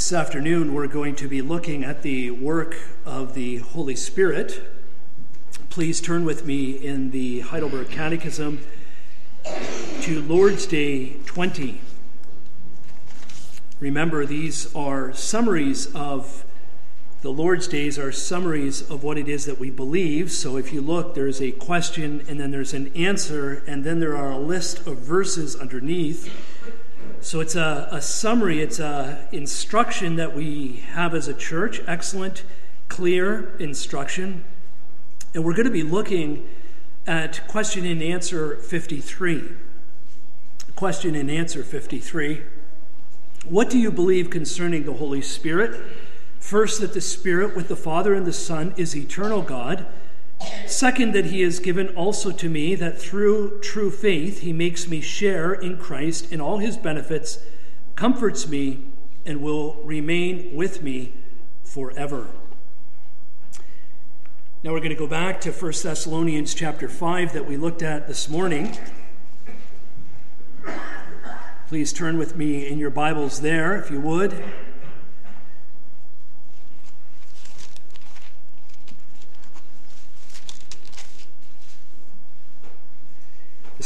This afternoon, we're going to be looking at the work of the Holy Spirit. Please turn with me in the Heidelberg Catechism to Lord's Day 20. Remember, these are summaries of the Lord's days are summaries of what it is that we believe. So if you look, there's a question and then there's an answer, and then there are a list of verses underneath. So it's a, a summary, it's a instruction that we have as a church, excellent, clear instruction. And we're going to be looking at question and answer 53. Question and answer 53. What do you believe concerning the Holy Spirit? First, that the Spirit with the Father and the Son is eternal God. Second, that he has given also to me that through true faith he makes me share in Christ in all his benefits, comforts me, and will remain with me forever. Now we're going to go back to 1 Thessalonians chapter 5 that we looked at this morning. Please turn with me in your Bibles there, if you would.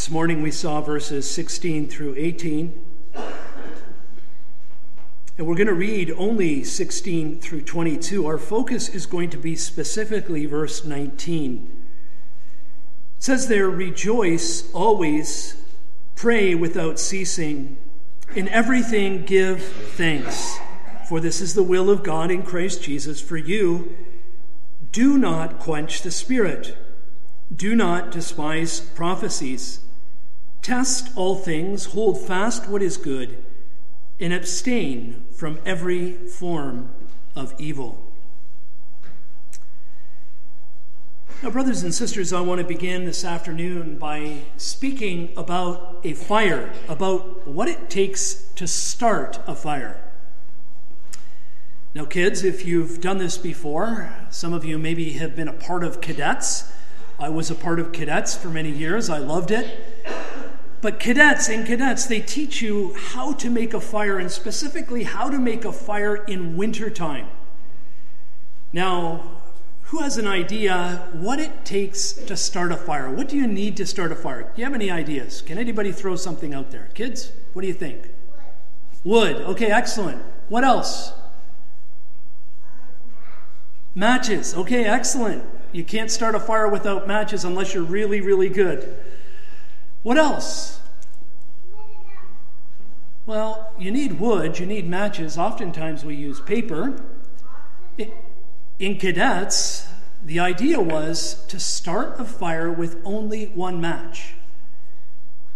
This morning we saw verses 16 through 18. And we're going to read only 16 through 22. Our focus is going to be specifically verse 19. It says there, Rejoice always, pray without ceasing, in everything give thanks, for this is the will of God in Christ Jesus for you. Do not quench the Spirit, do not despise prophecies. Test all things, hold fast what is good, and abstain from every form of evil. Now, brothers and sisters, I want to begin this afternoon by speaking about a fire, about what it takes to start a fire. Now, kids, if you've done this before, some of you maybe have been a part of cadets. I was a part of cadets for many years, I loved it. But cadets and cadets, they teach you how to make a fire, and specifically how to make a fire in wintertime. Now, who has an idea what it takes to start a fire? What do you need to start a fire? Do you have any ideas? Can anybody throw something out there? Kids, what do you think? Wood. Okay, excellent. What else? Matches. Okay, excellent. You can't start a fire without matches unless you're really, really good. What else? Well, you need wood, you need matches. Oftentimes we use paper. In cadets, the idea was to start a fire with only one match.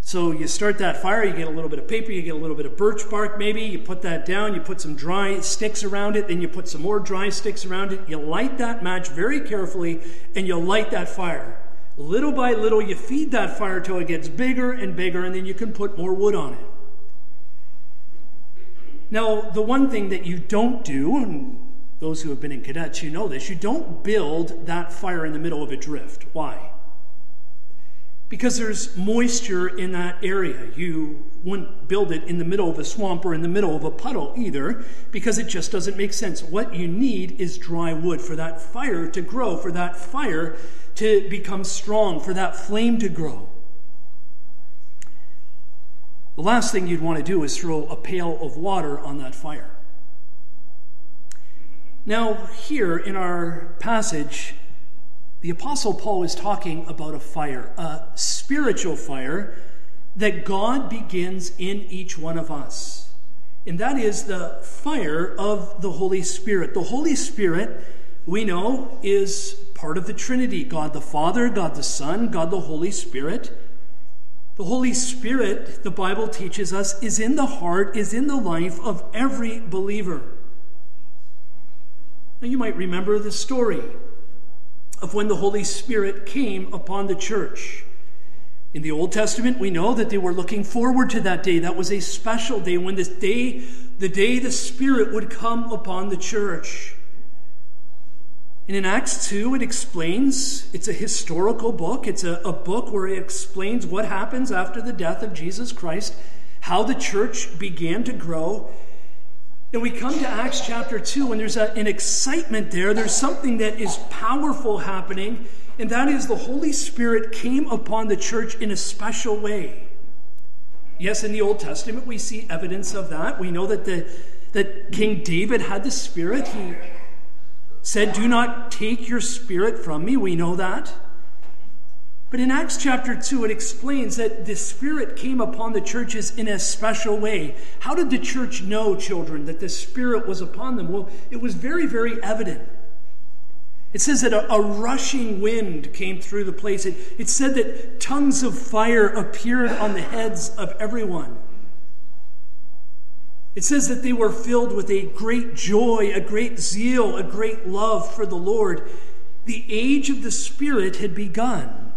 So you start that fire, you get a little bit of paper, you get a little bit of birch bark maybe, you put that down, you put some dry sticks around it, then you put some more dry sticks around it. You light that match very carefully, and you light that fire. Little by little, you feed that fire till it gets bigger and bigger, and then you can put more wood on it. Now, the one thing that you don't do, and those who have been in cadets, you know this, you don't build that fire in the middle of a drift. Why? Because there's moisture in that area. You wouldn't build it in the middle of a swamp or in the middle of a puddle either, because it just doesn't make sense. What you need is dry wood for that fire to grow, for that fire to become strong, for that flame to grow. The last thing you'd want to do is throw a pail of water on that fire. Now, here in our passage, the Apostle Paul is talking about a fire, a spiritual fire that God begins in each one of us. And that is the fire of the Holy Spirit. The Holy Spirit, we know, is part of the Trinity God the Father, God the Son, God the Holy Spirit. The Holy Spirit, the Bible teaches us, is in the heart, is in the life of every believer. Now, you might remember the story of when the Holy Spirit came upon the church. In the Old Testament, we know that they were looking forward to that day. That was a special day when this day, the day the Spirit would come upon the church. And in Acts 2, it explains, it's a historical book. It's a, a book where it explains what happens after the death of Jesus Christ, how the church began to grow. And we come to Acts chapter 2, and there's a, an excitement there. There's something that is powerful happening, and that is the Holy Spirit came upon the church in a special way. Yes, in the Old Testament, we see evidence of that. We know that, the, that King David had the Spirit. He said, Do not take your Spirit from me. We know that. But in Acts chapter 2, it explains that the Spirit came upon the churches in a special way. How did the church know, children, that the Spirit was upon them? Well, it was very, very evident. It says that a, a rushing wind came through the place. It, it said that tongues of fire appeared on the heads of everyone. It says that they were filled with a great joy, a great zeal, a great love for the Lord. The age of the Spirit had begun.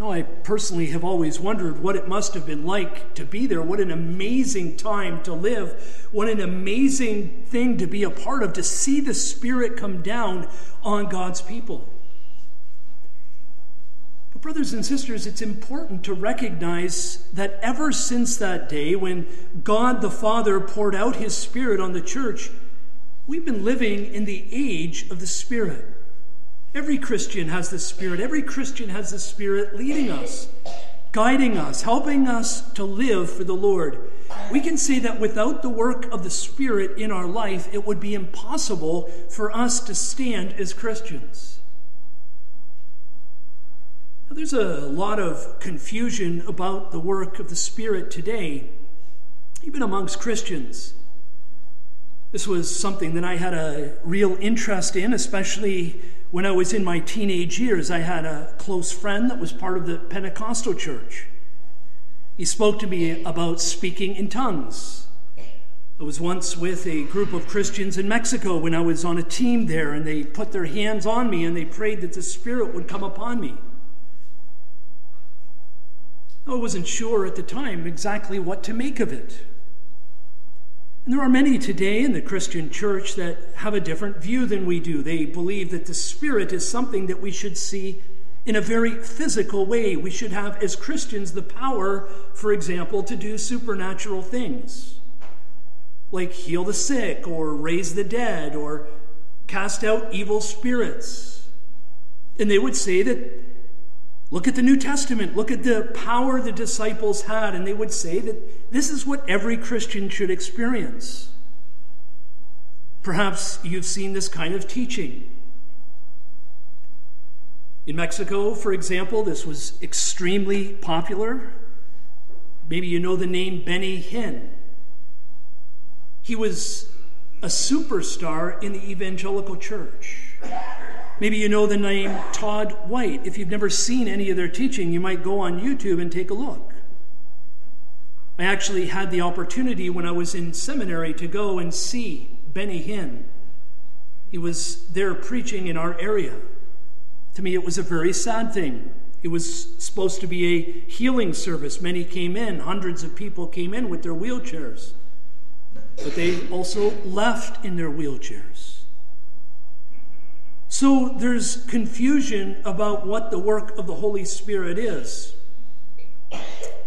No, I personally have always wondered what it must have been like to be there. What an amazing time to live. What an amazing thing to be a part of, to see the Spirit come down on God's people. Brothers and sisters, it's important to recognize that ever since that day when God the Father poured out His Spirit on the church, we've been living in the age of the Spirit. Every Christian has the Spirit. Every Christian has the Spirit leading us, guiding us, helping us to live for the Lord. We can say that without the work of the Spirit in our life, it would be impossible for us to stand as Christians. There's a lot of confusion about the work of the Spirit today, even amongst Christians. This was something that I had a real interest in, especially when I was in my teenage years, I had a close friend that was part of the Pentecostal church. He spoke to me about speaking in tongues. I was once with a group of Christians in Mexico when I was on a team there, and they put their hands on me and they prayed that the Spirit would come upon me. I wasn't sure at the time exactly what to make of it. And there are many today in the Christian church that have a different view than we do. They believe that the Spirit is something that we should see in a very physical way. We should have, as Christians, the power, for example, to do supernatural things, like heal the sick, or raise the dead, or cast out evil spirits. And they would say that Look at the New Testament. Look at the power the disciples had, and they would say that this is what every Christian should experience. Perhaps you've seen this kind of teaching. In Mexico, for example, this was extremely popular. Maybe you know the name Benny Hinn. He was a superstar in the evangelical church. Maybe you know the name Todd White. If you've never seen any of their teaching, you might go on YouTube and take a look. I actually had the opportunity when I was in seminary to go and see Benny Hinn. He was there preaching in our area. To me, it was a very sad thing. It was supposed to be a healing service. Many came in, hundreds of people came in with their wheelchairs. But they also left in their wheelchairs. So there's confusion about what the work of the Holy Spirit is.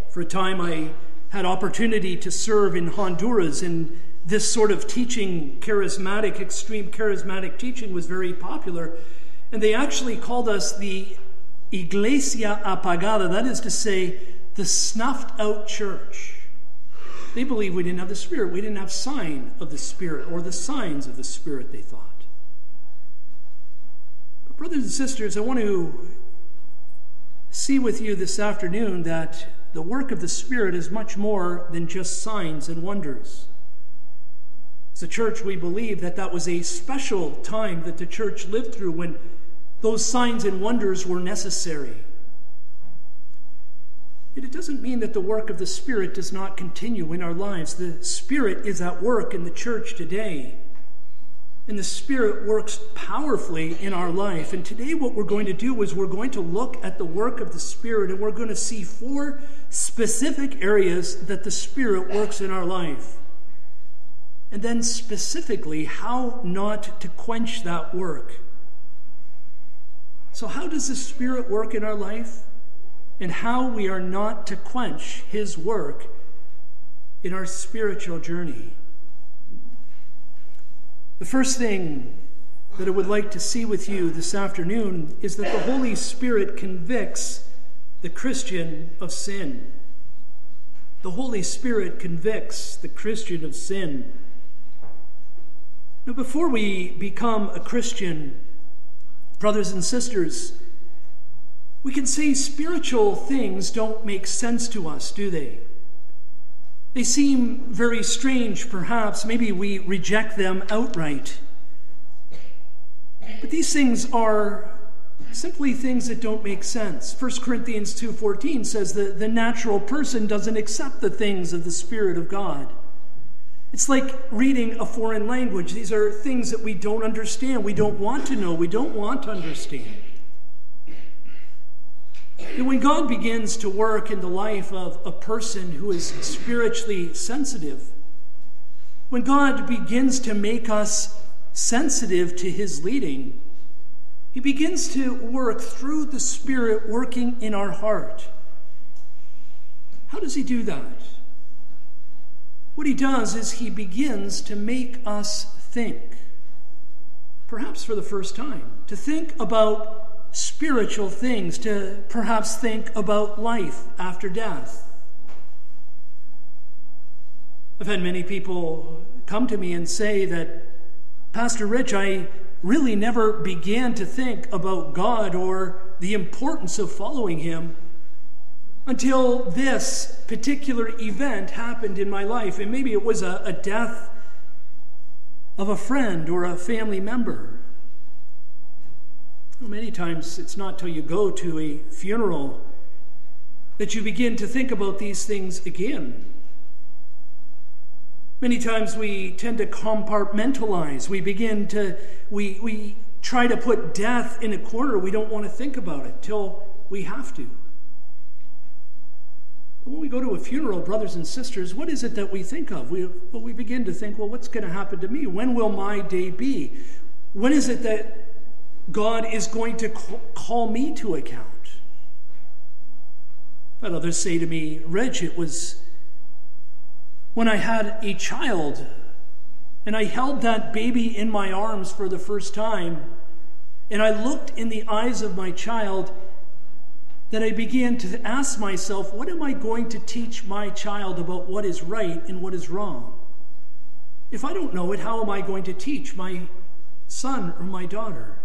For a time, I had opportunity to serve in Honduras, and this sort of teaching, charismatic, extreme charismatic teaching, was very popular. And they actually called us the Iglesia Apagada, that is to say, the snuffed out church. They believed we didn't have the Spirit. We didn't have sign of the Spirit or the signs of the Spirit, they thought. Brothers and sisters, I want to see with you this afternoon that the work of the Spirit is much more than just signs and wonders. As a church, we believe that that was a special time that the church lived through when those signs and wonders were necessary. Yet it doesn't mean that the work of the Spirit does not continue in our lives. The Spirit is at work in the church today. And the Spirit works powerfully in our life. And today, what we're going to do is we're going to look at the work of the Spirit and we're going to see four specific areas that the Spirit works in our life. And then, specifically, how not to quench that work. So, how does the Spirit work in our life? And how we are not to quench His work in our spiritual journey. The first thing that I would like to see with you this afternoon is that the Holy Spirit convicts the Christian of sin. The Holy Spirit convicts the Christian of sin. Now, before we become a Christian, brothers and sisters, we can say spiritual things don't make sense to us, do they? They seem very strange, perhaps. Maybe we reject them outright. But these things are simply things that don't make sense. 1 Corinthians 2:14 says that the natural person doesn't accept the things of the spirit of God. It's like reading a foreign language. These are things that we don't understand, we don't want to know, we don't want to understand. When God begins to work in the life of a person who is spiritually sensitive, when God begins to make us sensitive to his leading, he begins to work through the Spirit working in our heart. How does he do that? What he does is he begins to make us think, perhaps for the first time, to think about spiritual things, to perhaps think about life after death. I've had many people come to me and say that, Pastor Rich, I really never began to think about God or the importance of following Him until this particular event happened in my life. And maybe it was a, a death of a friend or a family member. Many times it's not till you go to a funeral that you begin to think about these things again. Many times we tend to compartmentalize. We begin to, we, we try to put death in a corner. We don't want to think about it till we have to. But when we go to a funeral, brothers and sisters, what is it that we think of? We, well, we begin to think, well, what's going to happen to me? When will my day be? When is it that God is going to call me to account? But others say to me, Reg, it was when I had a child and I held that baby in my arms for the first time, and I looked in the eyes of my child, that I began to ask myself, what am I going to teach my child about what is right and what is wrong? If I don't know it, how am I going to teach my son or my daughter?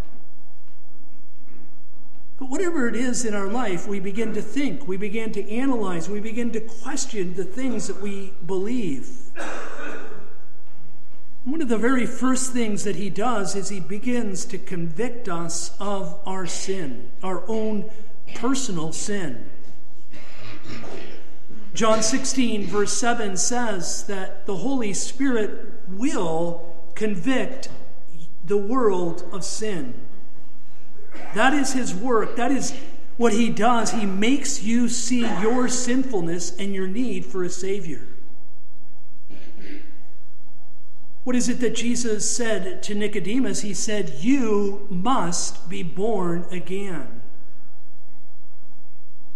But whatever it is in our life, we begin to think, we begin to analyze, we begin to question the things that we believe. One of the very first things that he does is he begins to convict us of our sin, our own personal sin. John 16, verse 7 says that the Holy Spirit will convict the world of sin. That is his work. That is what he does. He makes you see your sinfulness and your need for a Savior. What is it that Jesus said to Nicodemus? He said, You must be born again.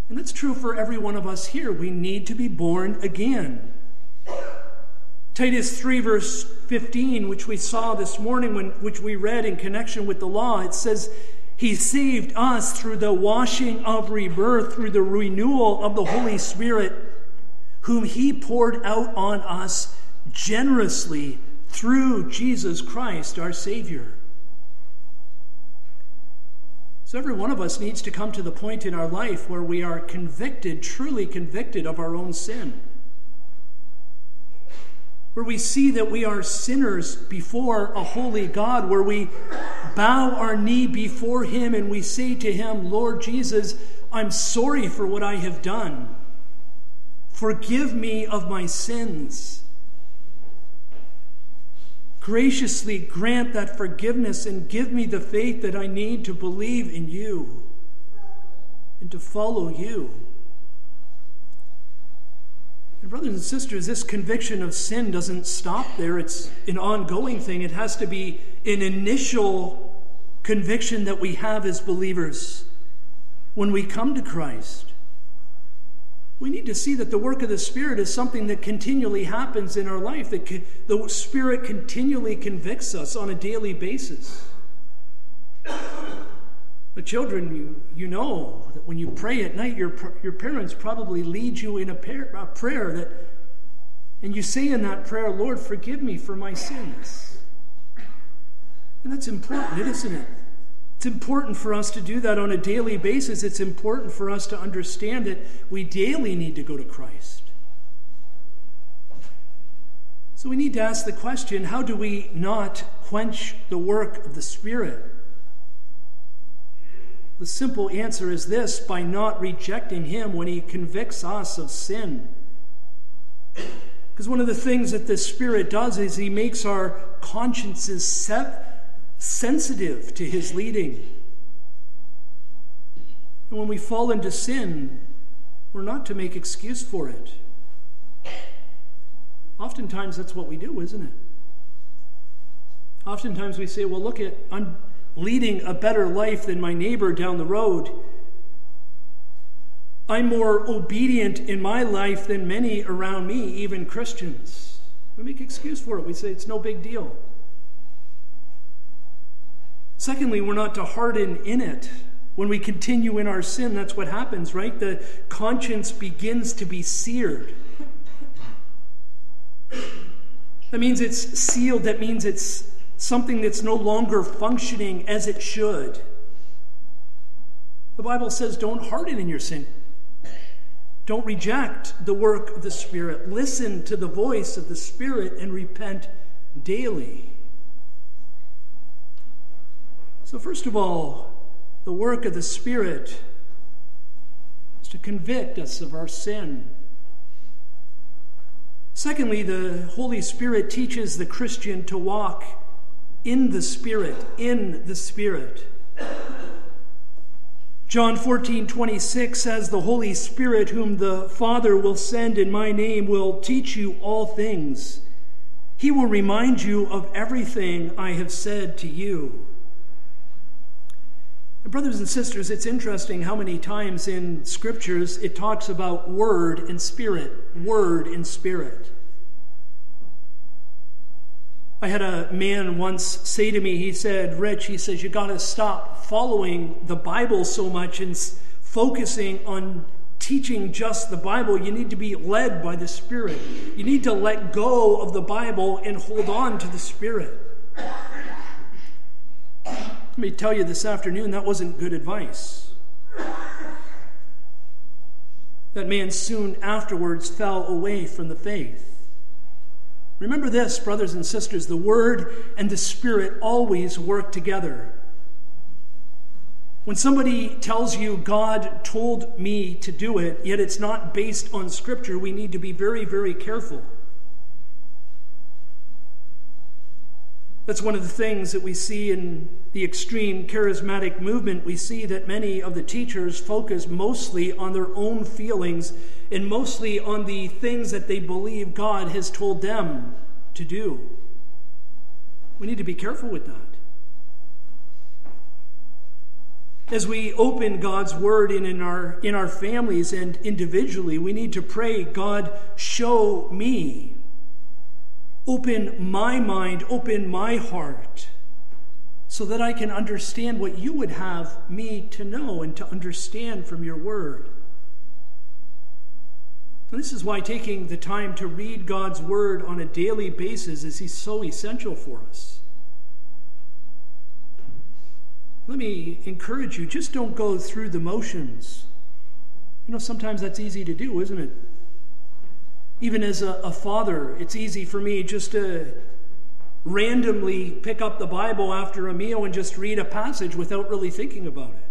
And that's true for every one of us here. We need to be born again. Titus 3, verse 15, which we saw this morning, when, which we read in connection with the law, it says, he saved us through the washing of rebirth, through the renewal of the Holy Spirit, whom He poured out on us generously through Jesus Christ, our Savior. So, every one of us needs to come to the point in our life where we are convicted, truly convicted of our own sin where we see that we are sinners before a holy God, where we bow our knee before Him and we say to Him, Lord Jesus, I'm sorry for what I have done. Forgive me of my sins. Graciously grant that forgiveness and give me the faith that I need to believe in you and to follow you. Brothers and sisters, this conviction of sin doesn't stop there. It's an ongoing thing. It has to be an initial conviction that we have as believers when we come to Christ. We need to see that the work of the Spirit is something that continually happens in our life, that the Spirit continually convicts us on a daily basis. But children, you, you know that when you pray at night, your, your parents probably lead you in a, prayer, a prayer that, and you say in that prayer, Lord, forgive me for my sins. And that's important, isn't it? It's important for us to do that on a daily basis. It's important for us to understand that we daily need to go to Christ. So we need to ask the question how do we not quench the work of the Spirit? The simple answer is this by not rejecting Him when He convicts us of sin. Because one of the things that the Spirit does is He makes our consciences sensitive to His leading. And when we fall into sin, we're not to make excuse for it. Oftentimes, that's what we do, isn't it? Oftentimes, we say, well, look at, I'm leading a better life than my neighbor down the road. I'm more obedient in my life than many around me, even Christians. We make excuse for it. We say it's no big deal. Secondly, we're not to harden in it. When we continue in our sin, that's what happens, right? The conscience begins to be seared. That means it's sealed. That means it's something that's no longer functioning as it should. The Bible says don't harden in your sin. Don't reject the work of the Spirit. Listen to the voice of the Spirit and repent daily. So, first of all, the work of the Spirit is to convict us of our sin. Secondly, the Holy Spirit teaches the Christian to walk in the Spirit, in the Spirit. John 14, 26 says, The Holy Spirit, whom the Father will send in my name, will teach you all things. He will remind you of everything I have said to you. And brothers and sisters, it's interesting how many times in scriptures it talks about word and spirit, word and spirit. I had a man once say to me, he said, Rich, he says, you got to stop following the Bible so much and focusing on teaching just the Bible. You need to be led by the Spirit. You need to let go of the Bible and hold on to the Spirit. Let me tell you this afternoon, that wasn't good advice. That man soon afterwards fell away from the faith. Remember this, brothers and sisters the Word and the Spirit always work together. When somebody tells you God told me to do it, yet it's not based on Scripture, we need to be very, very careful. That's one of the things that we see in the extreme charismatic movement. We see that many of the teachers focus mostly on their own feelings and mostly on the things that they believe God has told them to do. We need to be careful with that. As we open God's word in, in, our, in our families and individually, we need to pray, God, show me. Open my mind, open my heart, so that I can understand what you would have me to know and to understand from your word. And this is why taking the time to read God's Word on a daily basis is so essential for us. Let me encourage you just don't go through the motions. You know, sometimes that's easy to do, isn't it? Even as a, a father, it's easy for me just to randomly pick up the Bible after a meal and just read a passage without really thinking about it.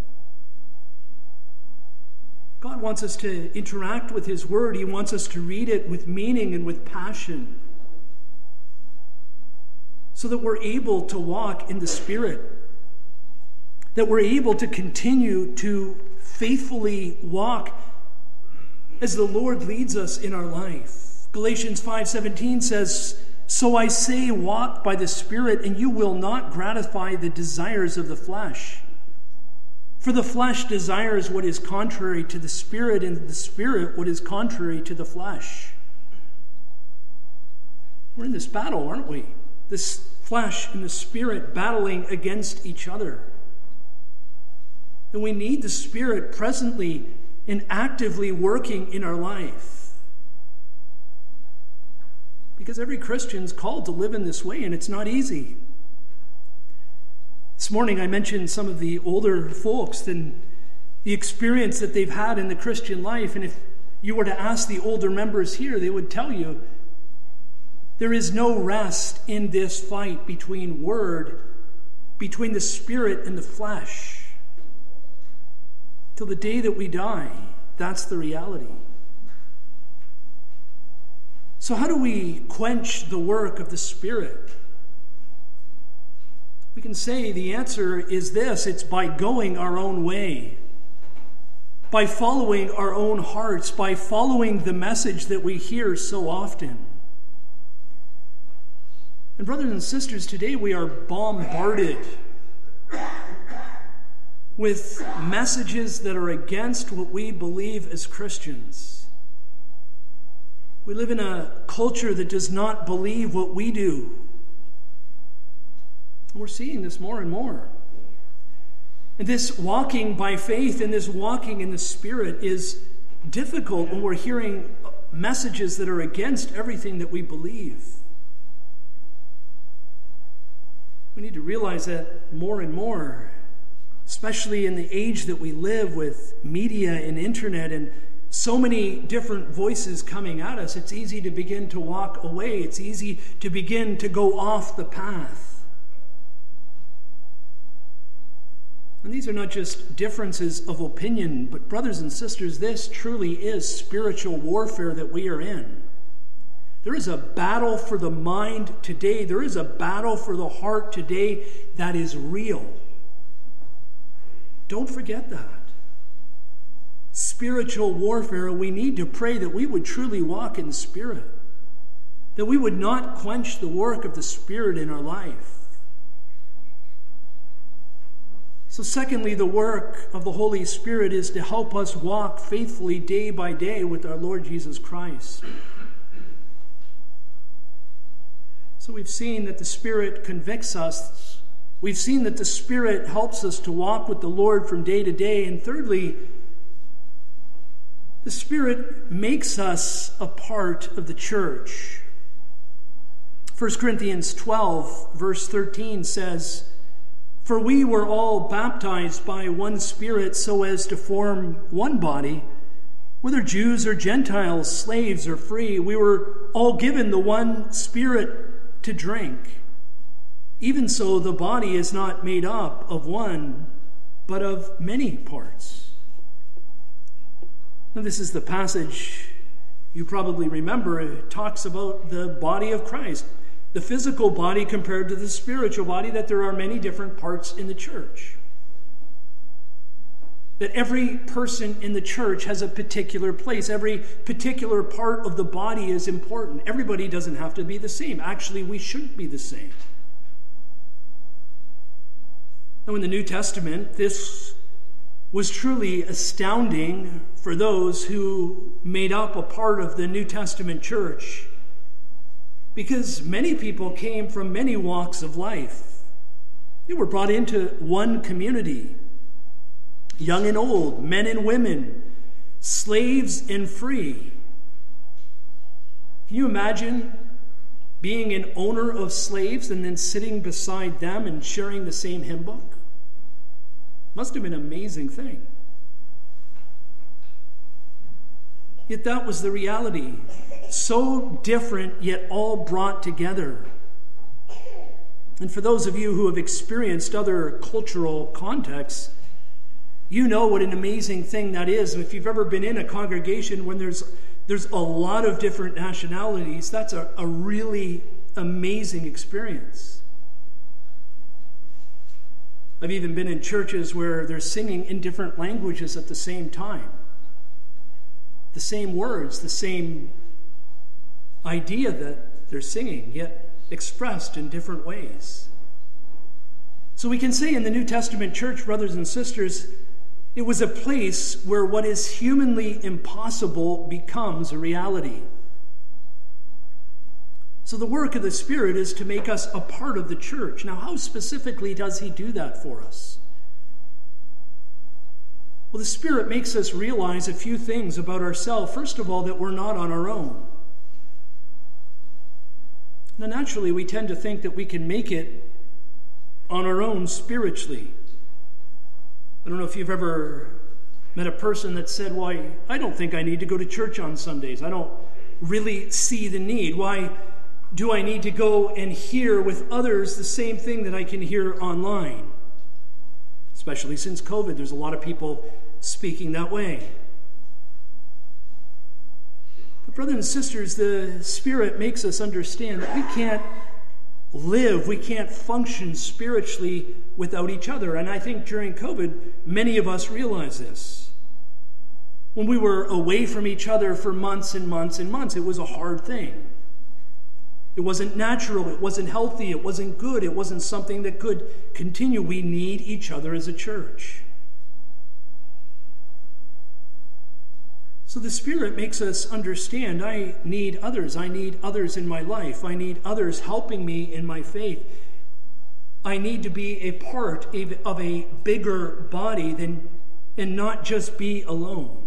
God wants us to interact with His Word. He wants us to read it with meaning and with passion so that we're able to walk in the Spirit, that we're able to continue to faithfully walk as the Lord leads us in our life. Galatians 5:17 says, "So I say, walk by the Spirit, and you will not gratify the desires of the flesh." For the flesh desires what is contrary to the spirit, and the spirit what is contrary to the flesh. We're in this battle, aren't we? This flesh and the spirit battling against each other. And we need the spirit presently and actively working in our life. Because every Christian's called to live in this way, and it's not easy. This morning I mentioned some of the older folks and the experience that they've had in the Christian life. And if you were to ask the older members here, they would tell you there is no rest in this fight between word, between the spirit and the flesh. Till the day that we die, that's the reality. So, how do we quench the work of the Spirit? We can say the answer is this it's by going our own way, by following our own hearts, by following the message that we hear so often. And, brothers and sisters, today we are bombarded with messages that are against what we believe as Christians. We live in a culture that does not believe what we do. We're seeing this more and more. And this walking by faith and this walking in the Spirit is difficult when we're hearing messages that are against everything that we believe. We need to realize that more and more, especially in the age that we live with media and internet and so many different voices coming at us, it's easy to begin to walk away. It's easy to begin to go off the path. And these are not just differences of opinion, but, brothers and sisters, this truly is spiritual warfare that we are in. There is a battle for the mind today, there is a battle for the heart today that is real. Don't forget that. Spiritual warfare, we need to pray that we would truly walk in Spirit, that we would not quench the work of the Spirit in our life. So, secondly, the work of the Holy Spirit is to help us walk faithfully day by day with our Lord Jesus Christ. So, we've seen that the Spirit convicts us. We've seen that the Spirit helps us to walk with the Lord from day to day. And thirdly, the Spirit makes us a part of the church. 1 Corinthians 12, verse 13 says, for we were all baptized by one Spirit so as to form one body, whether Jews or Gentiles, slaves or free. We were all given the one Spirit to drink. Even so, the body is not made up of one, but of many parts. Now, this is the passage you probably remember. It talks about the body of Christ the physical body compared to the spiritual body, that there are many different parts in the church. That every person in the church has a particular place. Every particular part of the body is important. Everybody doesn't have to be the same. Actually, we shouldn't be the same. Now, in the New Testament, this was truly astounding for those who made up a part of the New Testament church because many people came from many walks of life. They were brought into one community young and old, men and women, slaves and free. Can you imagine being an owner of slaves and then sitting beside them and sharing the same hymn book? Must have been an amazing thing. Yet that was the reality so different yet all brought together. And for those of you who have experienced other cultural contexts, you know what an amazing thing that is. If you've ever been in a congregation when there's there's a lot of different nationalities, that's a, a really amazing experience. I've even been in churches where they're singing in different languages at the same time. The same words, the same idea that they're singing, yet expressed in different ways. So we can say in the New Testament church, brothers and sisters, It was a place where what is humanly impossible becomes a reality. So, the work of the Spirit is to make us a part of the church. Now, how specifically does He do that for us? Well, the Spirit makes us realize a few things about ourselves. First of all, that we're not on our own. Now, naturally, we tend to think that we can make it on our own spiritually. I don't know if you've ever met a person that said, Why, I don't think I need to go to church on Sundays. I don't really see the need. Why do I need to go and hear with others the same thing that I can hear online? Especially since COVID, there's a lot of people speaking that way. Brothers and sisters, the Spirit makes us understand that we can't live, we can't function spiritually without each other. And I think during COVID, many of us realize this. When we were away from each other for months and months and months, it was a hard thing. It wasn't natural, it wasn't healthy, it wasn't good, it wasn't something that could continue. We need each other as a church. So the Spirit makes us understand I need others. I need others in my life. I need others helping me in my faith. I need to be a part of a bigger body than, and not just be alone.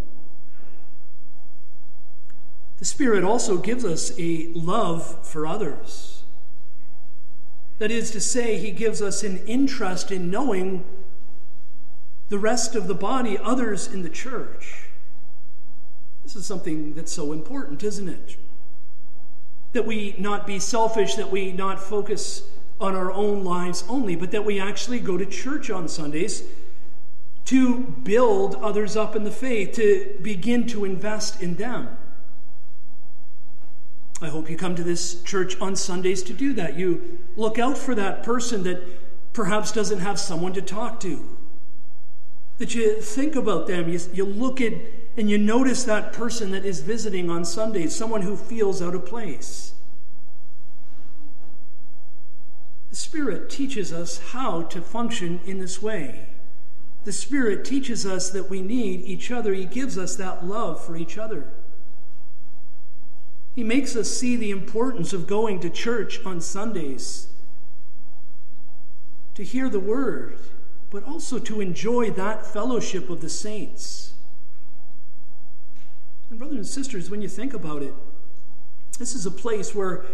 The Spirit also gives us a love for others. That is to say, He gives us an interest in knowing the rest of the body, others in the church. This is something that's so important, isn't it? That we not be selfish, that we not focus on our own lives only, but that we actually go to church on Sundays to build others up in the faith, to begin to invest in them. I hope you come to this church on Sundays to do that. You look out for that person that perhaps doesn't have someone to talk to. That you think about them, you, you look at and you notice that person that is visiting on Sundays, someone who feels out of place. The Spirit teaches us how to function in this way. The Spirit teaches us that we need each other. He gives us that love for each other. He makes us see the importance of going to church on Sundays, to hear the Word, but also to enjoy that fellowship of the saints. And, brothers and sisters, when you think about it, this is a place where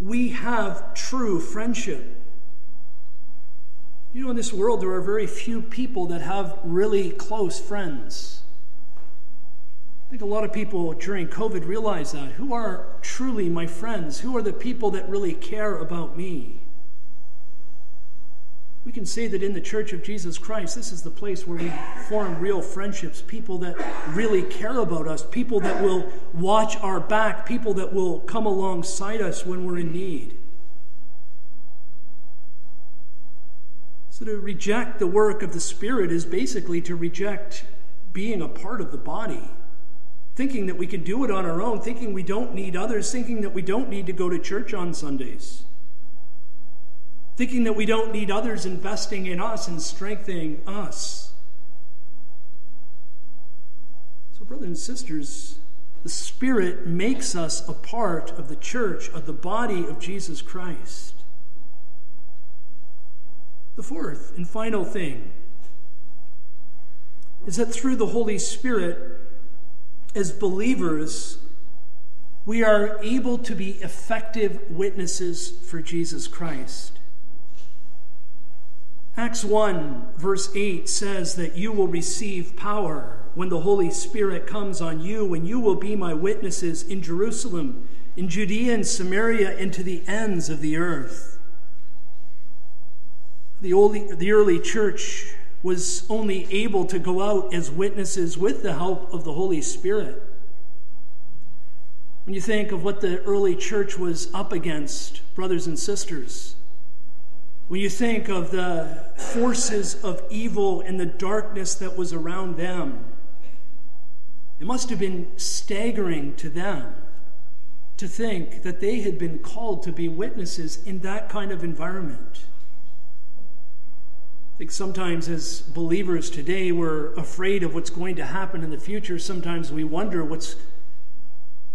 we have true friendship. You know, in this world, there are very few people that have really close friends. I think a lot of people during COVID realize that. Who are truly my friends? Who are the people that really care about me? We can say that in the Church of Jesus Christ, this is the place where we form real friendships, people that really care about us, people that will watch our back, people that will come alongside us when we're in need. So to reject the work of the Spirit is basically to reject being a part of the body. Thinking that we can do it on our own, thinking we don't need others, thinking that we don't need to go to church on Sundays thinking that we don't need others investing in us and strengthening us. So, brothers and sisters, the Spirit makes us a part of the church, of the body of Jesus Christ. The fourth and final thing is that through the Holy Spirit, as believers, we are able to be effective witnesses for Jesus Christ. Acts 1, verse 8 says that you will receive power when the Holy Spirit comes on you, and you will be my witnesses in Jerusalem, in Judea and Samaria, and to the ends of the earth. The, old, the early church was only able to go out as witnesses with the help of the Holy Spirit. When you think of what the early church was up against, brothers and sisters, when you think of the forces of evil and the darkness that was around them, it must have been staggering to them to think that they had been called to be witnesses in that kind of environment. I think sometimes, as believers today, we're afraid of what's going to happen in the future. Sometimes we wonder what's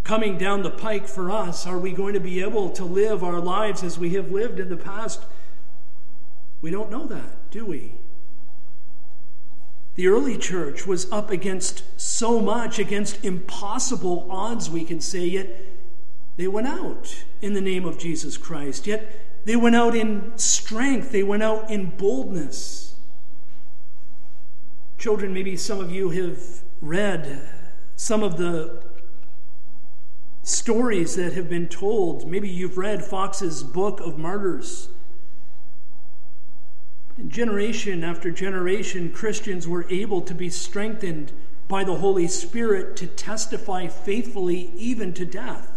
coming down the pike for us. Are we going to be able to live our lives as we have lived in the past? We don't know that, do we? The early church was up against so much, against impossible odds, we can say, yet they went out in the name of Jesus Christ. Yet they went out in strength, they went out in boldness. Children, maybe some of you have read some of the stories that have been told. Maybe you've read Foxe's Book of Martyrs. Generation after generation, Christians were able to be strengthened by the Holy Spirit to testify faithfully even to death.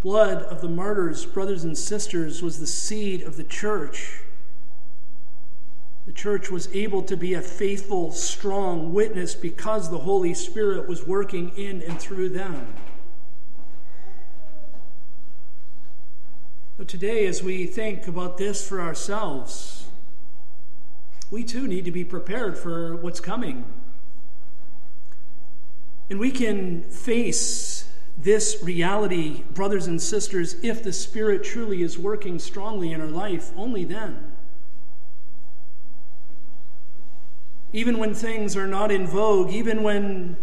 blood of the martyrs, brothers and sisters, was the seed of the church. The church was able to be a faithful, strong witness because the Holy Spirit was working in and through them. But today, as we think about this for ourselves, we too need to be prepared for what's coming. And we can face this reality, brothers and sisters, if the Spirit truly is working strongly in our life, only then. Even when things are not in vogue, even when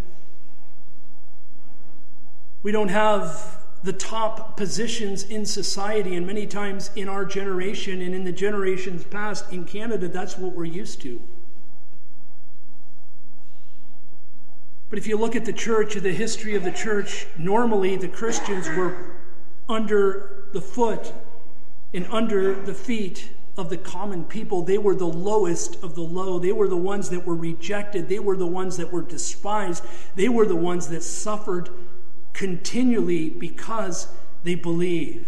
we don't have the top positions in society, and many times in our generation and in the generations past in Canada, that's what we're used to. But if you look at the church, the history of the church, normally the Christians were under the foot and under the feet of the common people. They were the lowest of the low. They were the ones that were rejected. They were the ones that were despised. They were the ones that suffered continually because they believed.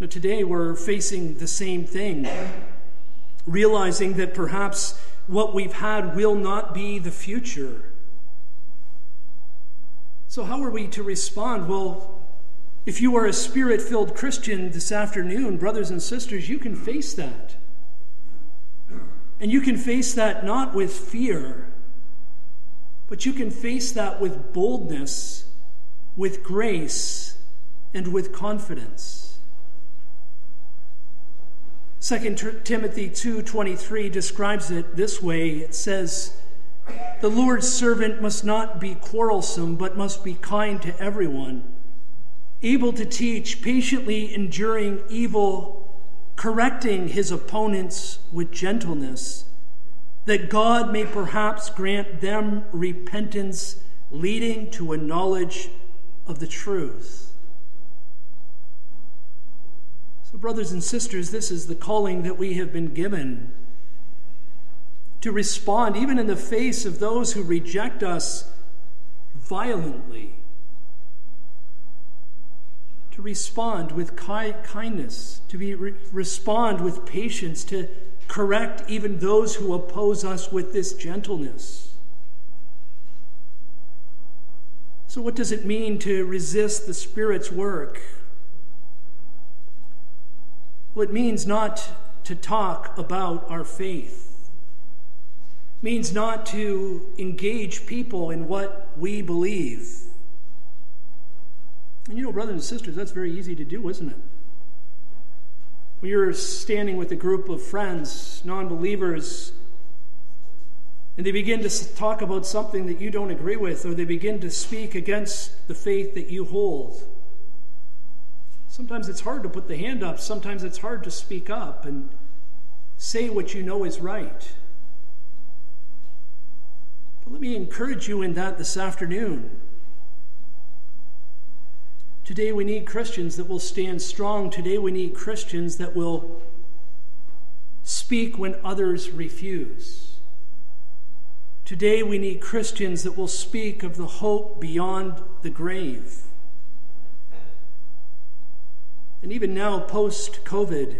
Now, today we're facing the same thing, realizing that perhaps what we've had will not be the future. So, how are we to respond? Well, if you are a spirit filled Christian this afternoon, brothers and sisters, you can face that. And you can face that not with fear, but you can face that with boldness, with grace, and with confidence. 2 Timothy 2:23 describes it this way. It says, "The Lord's servant must not be quarrelsome, but must be kind to everyone, able to teach, patiently enduring evil, correcting his opponents with gentleness, that God may perhaps grant them repentance leading to a knowledge of the truth." So, brothers and sisters, this is the calling that we have been given to respond, even in the face of those who reject us violently, to respond with ki- kindness, to be re- respond with patience, to correct even those who oppose us with this gentleness. So, what does it mean to resist the Spirit's work? Well, it means not to talk about our faith. It means not to engage people in what we believe. And you know, brothers and sisters, that's very easy to do, isn't it? You're standing with a group of friends, non believers, and they begin to talk about something that you don't agree with, or they begin to speak against the faith that you hold. Sometimes it's hard to put the hand up. Sometimes it's hard to speak up and say what you know is right. But let me encourage you in that this afternoon. Today we need Christians that will stand strong. Today we need Christians that will speak when others refuse. Today we need Christians that will speak of the hope beyond the grave. And even now, post COVID,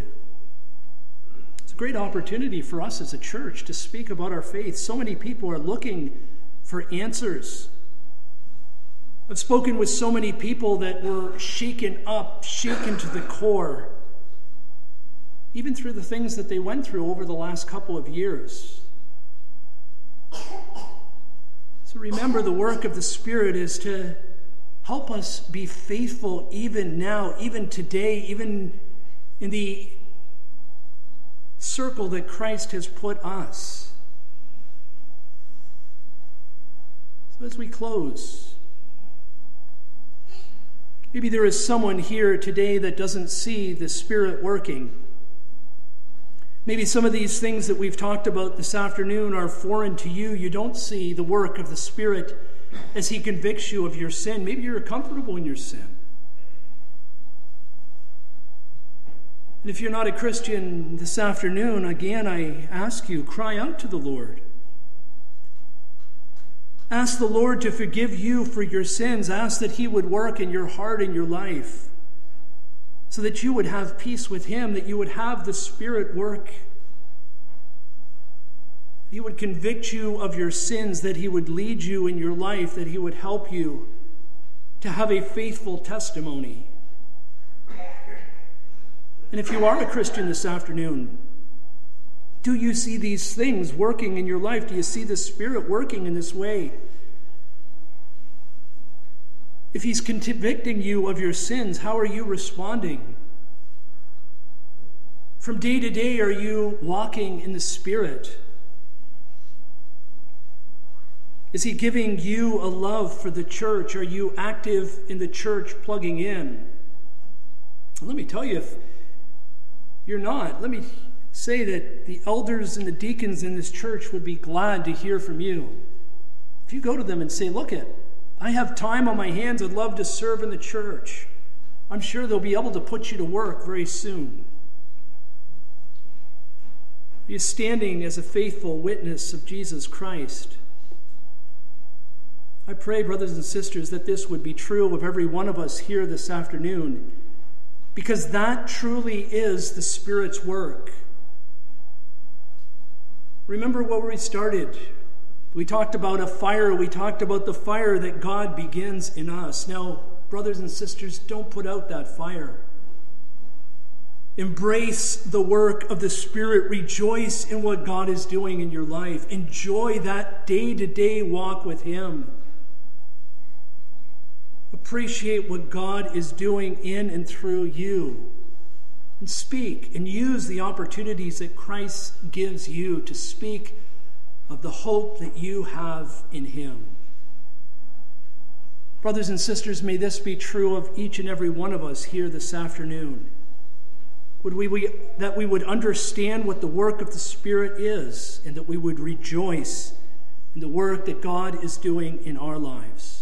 it's a great opportunity for us as a church to speak about our faith. So many people are looking for answers. I've spoken with so many people that were shaken up, shaken to the core, even through the things that they went through over the last couple of years. So remember, the work of the Spirit is to help us be faithful even now, even today, even in the circle that Christ has put us. So as we close, Maybe there is someone here today that doesn't see the Spirit working. Maybe some of these things that we've talked about this afternoon are foreign to you. You don't see the work of the Spirit as He convicts you of your sin. Maybe you're comfortable in your sin. And if you're not a Christian this afternoon, again, I ask you, cry out to the Lord. Ask the Lord to forgive you for your sins. Ask that He would work in your heart and your life so that you would have peace with Him, that you would have the Spirit work. He would convict you of your sins, that He would lead you in your life, that He would help you to have a faithful testimony. And if you are a Christian this afternoon, do you see these things working in your life? Do you see the Spirit working in this way? If He's convicting you of your sins, how are you responding? From day to day, are you walking in the Spirit? Is He giving you a love for the church? Are you active in the church plugging in? Let me tell you, if you're not, let me say that the elders and the deacons in this church would be glad to hear from you. If you go to them and say, Look, it, I have time on my hands, I'd love to serve in the church, I'm sure they'll be able to put you to work very soon. Are you standing as a faithful witness of Jesus Christ? I pray, brothers and sisters, that this would be true of every one of us here this afternoon, because that truly is the Spirit's work. Remember where we started. We talked about a fire. We talked about the fire that God begins in us. Now, brothers and sisters, don't put out that fire. Embrace the work of the Spirit. Rejoice in what God is doing in your life. Enjoy that day to day walk with Him. Appreciate what God is doing in and through you and speak and use the opportunities that Christ gives you to speak of the hope that you have in Him. Brothers and sisters, may this be true of each and every one of us here this afternoon. Would we, we, that we would understand what the work of the Spirit is, and that we would rejoice in the work that God is doing in our lives.